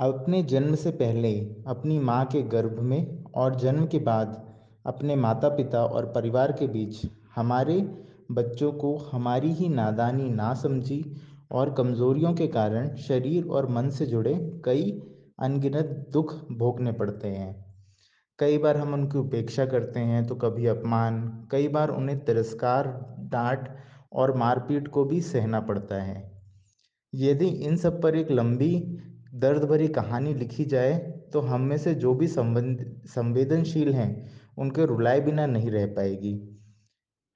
अपने जन्म से पहले अपनी माँ के गर्भ में और जन्म के बाद अपने माता पिता और परिवार के बीच हमारे बच्चों को हमारी ही नादानी नासमझी और कमज़ोरियों के कारण शरीर और मन से जुड़े कई अनगिनत दुख भोगने पड़ते हैं। कई बार हम उनकी उपेक्षा करते हैं तो कभी अपमान, कई बार उन्हें तिरस्कार, डांट और मारपीट को भी सहना पड़ता है। यदि इन सब पर एक लंबी दर्द भरी कहानी लिखी जाए तो हम में से जो भी संबंध, संवेदनशील हैं, उनके रुलाए बिना नहीं रह पाएगी।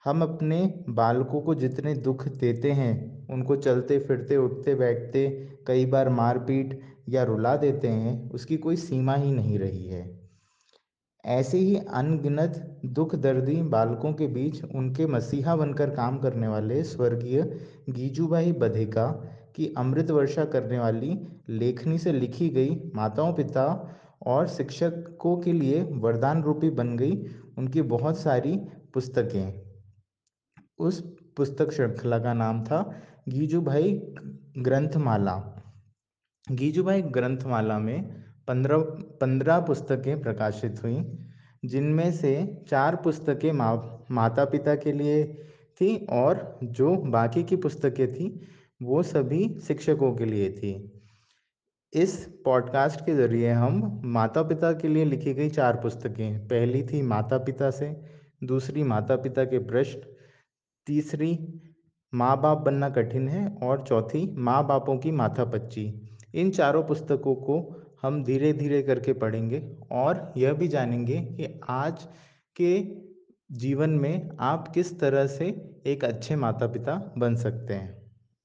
हम अपने बालकों को जितने दुख देते हैं, उनको चलते, फिरते, उठते, बैठते, कई बार मारपीट या रुला देते हैं, उसकी कोई सीमा ही नहीं रही है। ऐसे ही अनगिनत दुख दर्दी बालकों के बीच उनके मसीहा बनकर काम करने वाले स्वर्गीय गीजूभाई बधेका की अमृत वर्षा करने वाली लेखनी से लिखी गई माताओं पिता और शिक्षकों के लिए वरदान रूपी बन गई उनकी बहुत सारी पुस्तकें। उस पुस्तक श्रृंखला का नाम था गीजूभाई ग्रंथमाला। गीजूभाई ग्रंथमाला में पंद्रह पंद्रह पुस्तकें प्रकाशित हुई जिनमें से चार पुस्तकें मा, माता पिता के लिए थी और जो बाकी की पुस्तकें थी वो सभी शिक्षकों के लिए थी। इस पॉडकास्ट के ज़रिए हम माता पिता के लिए लिखी गई चार पुस्तकें, पहली थी माता पिता से, दूसरी माता पिता के प्रश्न, तीसरी माँ बाप बनना कठिन है और चौथी माँ बापों की माथा पच्ची इन चारों पुस्तकों को हम धीरे धीरे करके पढ़ेंगे और यह भी जानेंगे कि आज के जीवन में आप किस तरह से एक अच्छे माता पिता बन सकते हैं।